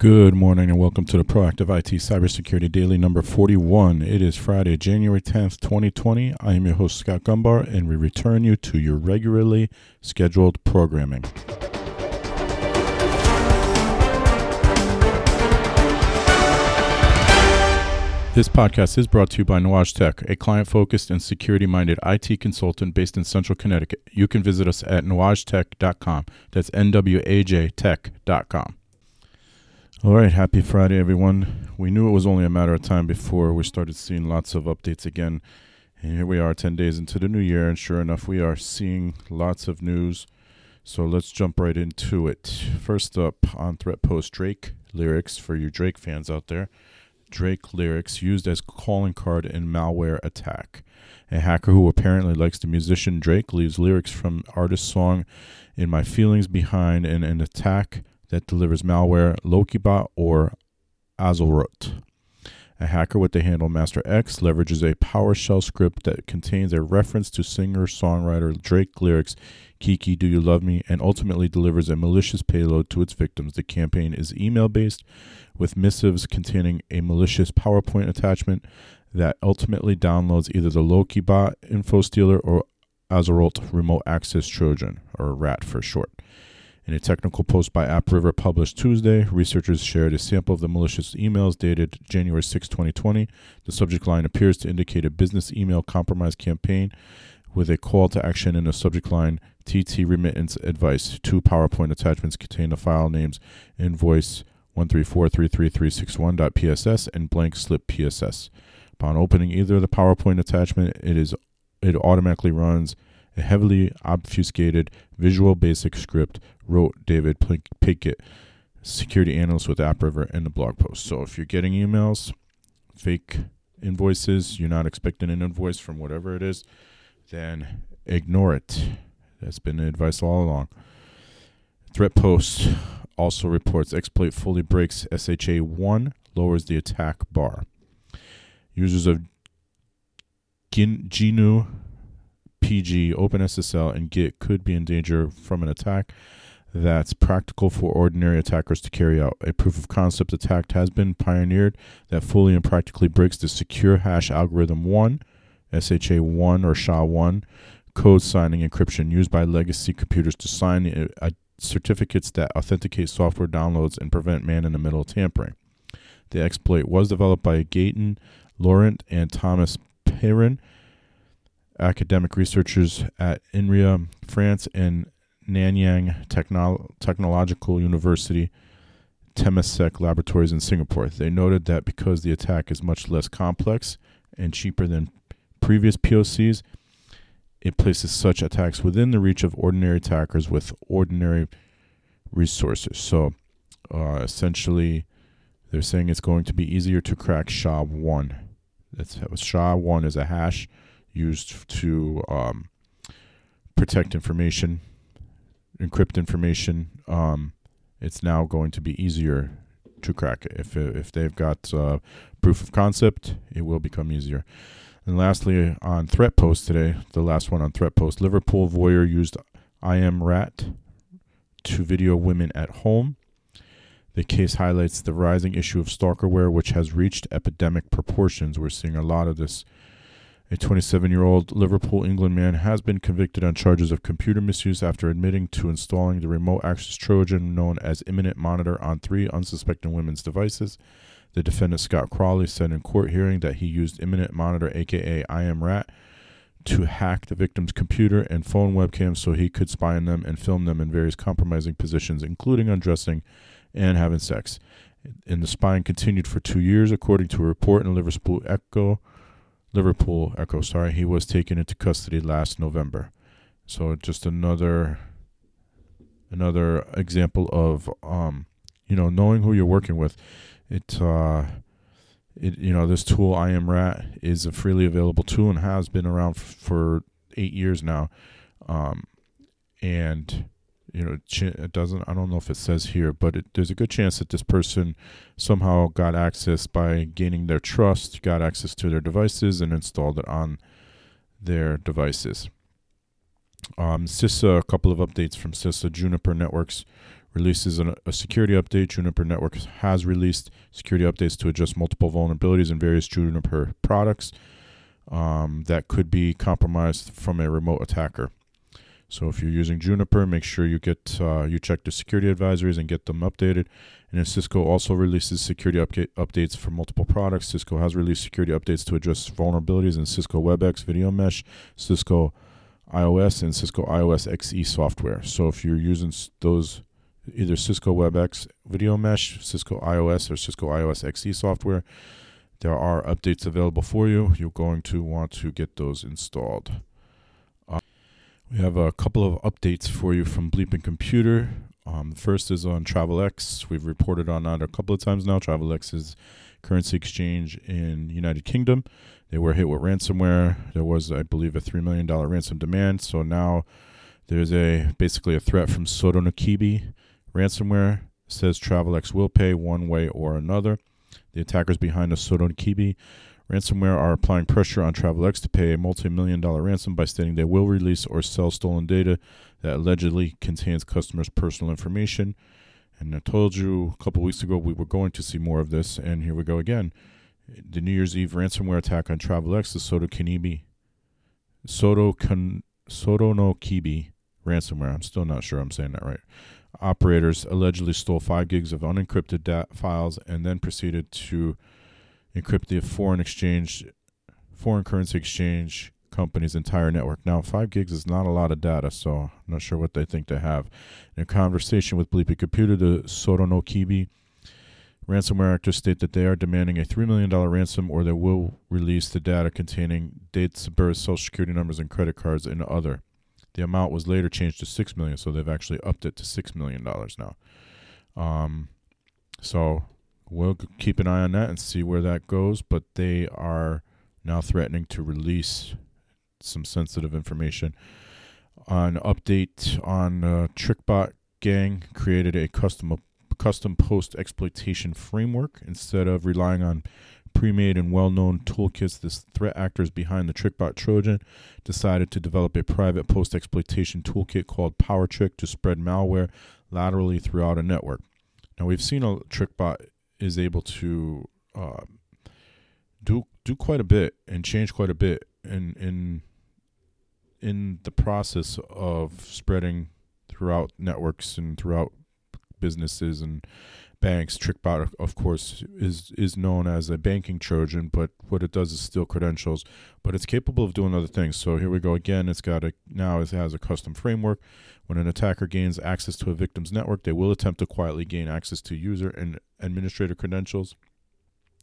Good morning and welcome to the Proactive IT Cybersecurity Daily number 41. It is Friday, January 10th, 2020. I am your host, Scott Gumbar, and we return you to your regularly scheduled programming. This podcast is brought to you by Nuage Tech, a client focused and security minded IT consultant based in central Connecticut. You can visit us at nuagetech.com. That's N W A J tech.com. All right, happy Friday, everyone. We knew it was only a matter of time before we started seeing lots of updates again. And here we are, 10 days into the new year, and sure enough, we are seeing lots of news. So let's jump right into it. First up on Threat Post Drake lyrics for you Drake fans out there. Drake lyrics used as calling card in malware attack. A hacker who apparently likes the musician Drake leaves lyrics from artist song in my feelings behind in an attack that delivers malware Lokibot or AZORult. A hacker with the handle Master X leverages a PowerShell script that contains a reference to singer songwriter Drake lyrics Kiki, Do You Love Me? and ultimately delivers a malicious payload to its victims. The campaign is email based with missives containing a malicious PowerPoint attachment that ultimately downloads either the Lokibot info stealer or AZORult remote access Trojan, or RAT for short. In a technical post by AppRiver published Tuesday, researchers shared a sample of the malicious emails dated January 6, 2020. The subject line appears to indicate a business email compromise campaign with a call to action in the subject line TT remittance advice. Two PowerPoint attachments contain the file names invoice 1343331.pss and blank slip PSS. Upon opening either the PowerPoint attachment, it is it automatically runs a heavily obfuscated Visual Basic script, wrote David Pickett, security analyst with AppRiver, in the blog post. So if you're getting emails, fake invoices, you're not expecting an invoice from whatever it is, then ignore it. That's been the advice all along. Threat Post also reports exploit fully breaks SHA 1, lowers the attack bar. Users of GNU PG, OpenSSL, and Git could be in danger from an attack that's practical for ordinary attackers to carry out. A proof of concept attack has been pioneered that fully and practically breaks the secure hash algorithm 1, SHA 1 or SHA 1, code signing encryption used by legacy computers to sign certificates that authenticate software downloads and prevent man in the middle tampering. The exploit was developed by Gaëtan Leurent and Thomas Peyrin academic researchers at INRIA, France, and Nanyang Techno- Technological University Temasek Laboratories in Singapore. They noted that because the attack is much less complex and cheaper than previous POCs, it places such attacks within the reach of ordinary attackers with ordinary resources. So, uh, essentially, they're saying it's going to be easier to crack SHA-1. That's SHA-1 is a hash used to um, protect information, encrypt information. Um, it's now going to be easier to crack it. If if they've got uh, proof of concept, it will become easier. And lastly, on Threat Post today, the last one on Threat Post, Liverpool voyeur used IMRAT to video women at home. The case highlights the rising issue of stalkerware, which has reached epidemic proportions. We're seeing a lot of this a 27 year old Liverpool, England man has been convicted on charges of computer misuse after admitting to installing the remote access Trojan known as Imminent Monitor on three unsuspecting women's devices. The defendant, Scott Crawley, said in court hearing that he used Imminent Monitor, aka IMRAT, to hack the victim's computer and phone webcams so he could spy on them and film them in various compromising positions, including undressing and having sex. And the spying continued for two years, according to a report in Liverpool Echo. Liverpool Echo, sorry, he was taken into custody last November. So just another another example of um, you know, knowing who you're working with. It uh it you know, this tool IMRAT is a freely available tool and has been around f- for 8 years now. Um and you know it doesn't i don't know if it says here but it, there's a good chance that this person somehow got access by gaining their trust got access to their devices and installed it on their devices um, CISA, a couple of updates from CISA. Juniper Networks releases an, a security update. Juniper Networks has released security updates to address multiple vulnerabilities in various Juniper products um, that could be compromised from a remote attacker. So if you're using Juniper, make sure you get uh, you check the security advisories and get them updated. And then Cisco also releases security update, updates for multiple products. Cisco has released security updates to address vulnerabilities in Cisco WebEx Video Mesh, Cisco iOS, and Cisco iOS XE software. So if you're using those either Cisco WebEx Video Mesh, Cisco iOS, or Cisco iOS XE software, there are updates available for you. You're going to want to get those installed. We have a couple of updates for you from Bleeping Computer. Um, first is on Travelex. We've reported on that a couple of times now. Travelex is currency exchange in United Kingdom. They were hit with ransomware. There was, I believe, a three million dollar ransom demand. So now there's a basically a threat from Sodinokibi ransomware. It says Travelex will pay one way or another. The attackers behind the Sodinokibi ransomware are applying pressure on Travelex to pay a multi-million dollar ransom by stating they will release or sell stolen data that allegedly contains customers' personal information. And I told you a couple weeks ago we were going to see more of this, and here we go again. The New Year's Eve ransomware attack on Travelex, the Soto Kanibi, Soto Kan, Soto no Kibi ransomware. I'm still not sure I'm saying that right. Operators allegedly stole five gigs of unencrypted files and then proceeded to encrypt the foreign exchange, foreign currency exchange company's entire network. Now, five gigs is not a lot of data, so I'm not sure what they think they have. In a conversation with Bleepy Computer, the Sorono Kibi ransomware actors state that they are demanding a $3 million ransom or they will release the data containing dates of birth, social security numbers, and credit cards and other. The amount was later changed to 6 million, so they've actually upped it to $6 million now. Um, so we'll keep an eye on that and see where that goes, but they are now threatening to release some sensitive information. An update on uh, TrickBot gang created a custom custom post exploitation framework instead of relying on pre-made and well-known toolkits. This threat actors behind the TrickBot Trojan decided to develop a private post exploitation toolkit called PowerTrick to spread malware laterally throughout a network. Now we've seen a TrickBot is able to uh, do do quite a bit and change quite a bit in in in the process of spreading throughout networks and throughout businesses and banks. TrickBot, of course, is is known as a banking Trojan, but what it does is steal credentials. But it's capable of doing other things. So here we go again. It's got a now it has a custom framework. When an attacker gains access to a victim's network, they will attempt to quietly gain access to user and administrator credentials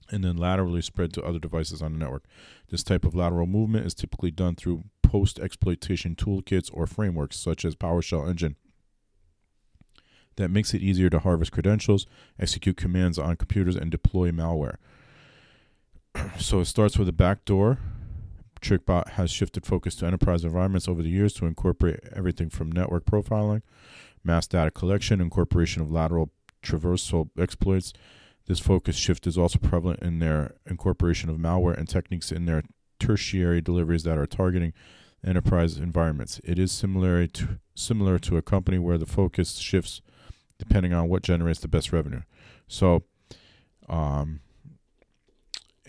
and then laterally spread to other devices on the network. This type of lateral movement is typically done through post exploitation toolkits or frameworks such as PowerShell Empire that makes it easier to harvest credentials, execute commands on computers, and deploy malware. so it starts with a backdoor. TrickBot has shifted focus to enterprise environments over the years to incorporate everything from network profiling, mass data collection, incorporation of lateral traversal exploits. This focus shift is also prevalent in their incorporation of malware and techniques in their tertiary deliveries that are targeting enterprise environments. It is similar to similar to a company where the focus shifts depending on what generates the best revenue. So, um,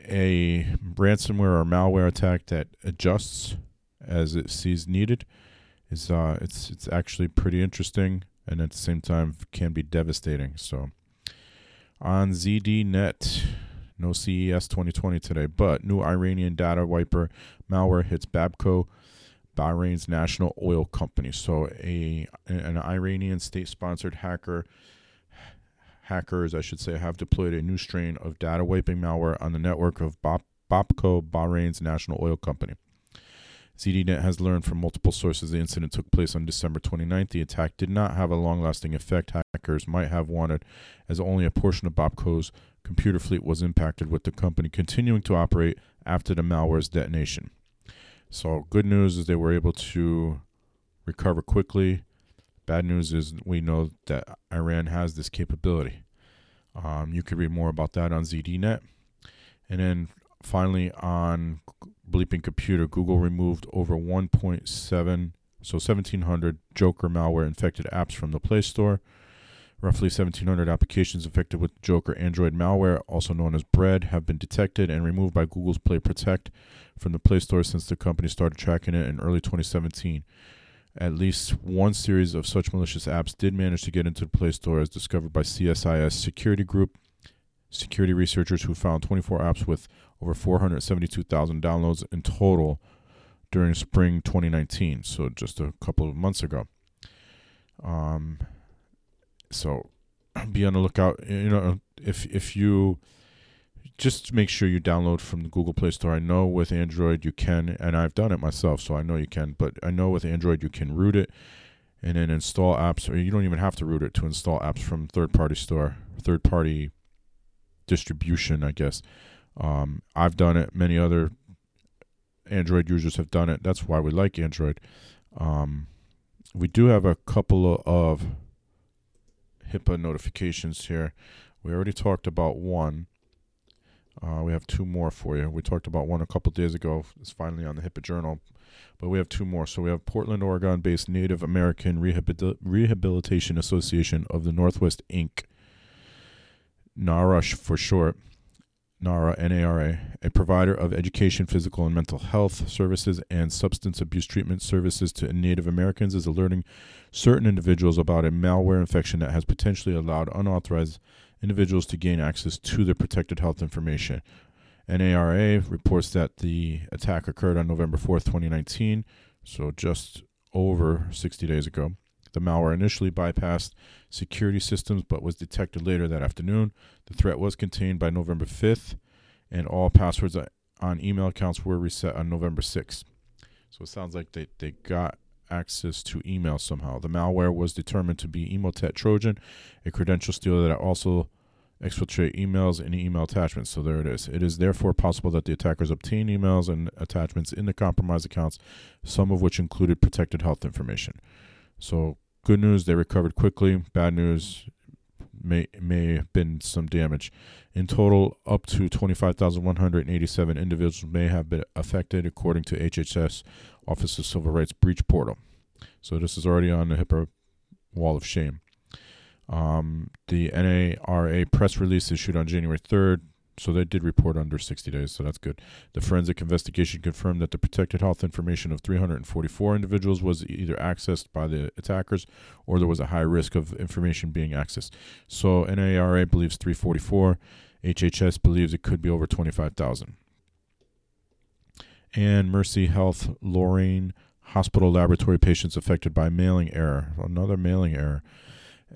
a ransomware or malware attack that adjusts as it sees needed is uh, it's it's actually pretty interesting and at the same time can be devastating. So, on ZDNet no CES 2020 today, but new Iranian data wiper malware hits Bapco, Bahrain's national oil company. So a an Iranian state-sponsored hacker hackers, I should say, have deployed a new strain of data wiping malware on the network of Bapco, Bahrain's national oil company. ZDNet has learned from multiple sources the incident took place on December 29th. The attack did not have a long lasting effect hackers might have wanted, as only a portion of Bapco's computer fleet was impacted, with the company continuing to operate after the malware's detonation. So, good news is they were able to recover quickly. Bad news is we know that Iran has this capability. Um, you can read more about that on ZDNet. And then finally, on Bleeping Computer, Google removed over 1.7, so 1,700 Joker malware infected apps from the Play Store. Roughly 1,700 applications affected with Joker Android malware, also known as Bread, have been detected and removed by Google's Play Protect from the Play Store since the company started tracking it in early 2017. At least one series of such malicious apps did manage to get into the Play Store, as discovered by CSIS Security Group, security researchers who found 24 apps with over 472,000 downloads in total during spring 2019, so just a couple of months ago. Um, so be on the lookout. You know, if if you just make sure you download from the Google Play Store. I know with Android you can, and I've done it myself, so I know you can. But I know with Android you can root it and then install apps, or you don't even have to root it to install apps from third-party store, third-party distribution, I guess. Um, I've done it. Many other Android users have done it. That's why we like Android. Um, we do have a couple of HIPAA notifications here. We already talked about one. Uh, we have two more for you. We talked about one a couple days ago. It's finally on the HIPAA Journal, but we have two more. So we have Portland, Oregon-based Native American Rehabil- Rehabilitation Association of the Northwest Inc. NARA for short. NARA, N-A-R-A, a provider of education, physical and mental health services, and substance abuse treatment services to Native Americans, is alerting certain individuals about a malware infection that has potentially allowed unauthorized individuals to gain access to their protected health information. NARA reports that the attack occurred on November 4th, 2019, so just over 60 days ago. The malware initially bypassed security systems but was detected later that afternoon. The threat was contained by November 5th, and all passwords uh, on email accounts were reset on November 6th. So it sounds like they, they got access to email somehow. The malware was determined to be Emotet Trojan, a credential stealer that also exfiltrate emails and email attachments. So there it is. It is therefore possible that the attackers obtained emails and attachments in the compromised accounts, some of which included protected health information. So Good news, they recovered quickly. Bad news, may may have been some damage. In total, up to 25,187 individuals may have been affected, according to HHS Office of Civil Rights Breach Portal. So this is already on the HIPAA wall of shame. Um, the NARA press release issued on January 3rd so they did report under 60 days, so that's good. The forensic investigation confirmed that the protected health information of 344 individuals was either accessed by the attackers or there was a high risk of information being accessed. So NARA believes 344, HHS believes it could be over 25,000. And Mercy Health Lorain Hospital laboratory patients affected by mailing error. Another mailing error.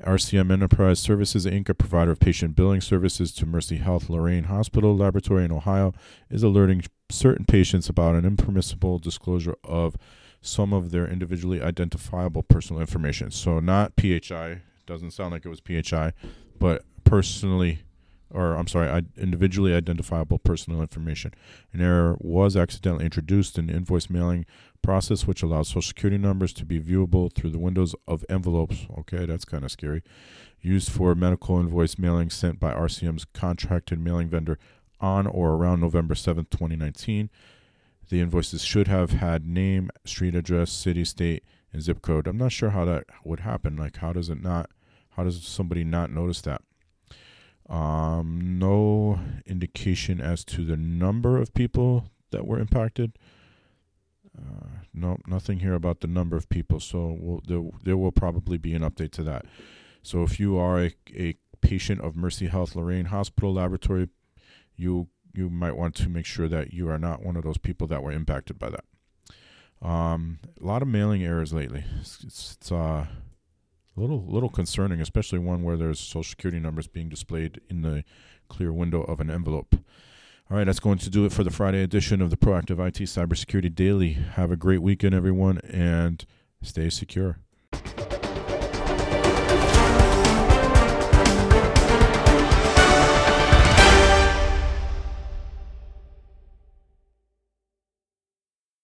RCM Enterprise Services Inc., a provider of patient billing services to Mercy Health Lorain Hospital Laboratory in Ohio, is alerting certain patients about an impermissible disclosure of some of their individually identifiable personal information. So, not PHI, doesn't sound like it was PHI, but personally, or I'm sorry, individually identifiable personal information. An error was accidentally introduced in the invoice mailing process which allows social security numbers to be viewable through the windows of envelopes. Okay, that's kind of scary. Used for medical invoice mailing sent by RCM's contracted mailing vendor on or around November 7th, 2019. The invoices should have had name, street address, city, state, and zip code. I'm not sure how that would happen. Like, how does it not? How does somebody not notice that? Um, no indication as to the number of people that were impacted. Uh, no, nothing here about the number of people. So we'll, there, there will probably be an update to that. So if you are a, a patient of Mercy Health Lorain Hospital Laboratory, you you might want to make sure that you are not one of those people that were impacted by that. Um, a lot of mailing errors lately. It's, it's, it's uh, a little little concerning, especially one where there's social security numbers being displayed in the clear window of an envelope. All right, that's going to do it for the Friday edition of the Proactive IT Cybersecurity Daily. Have a great weekend, everyone, and stay secure.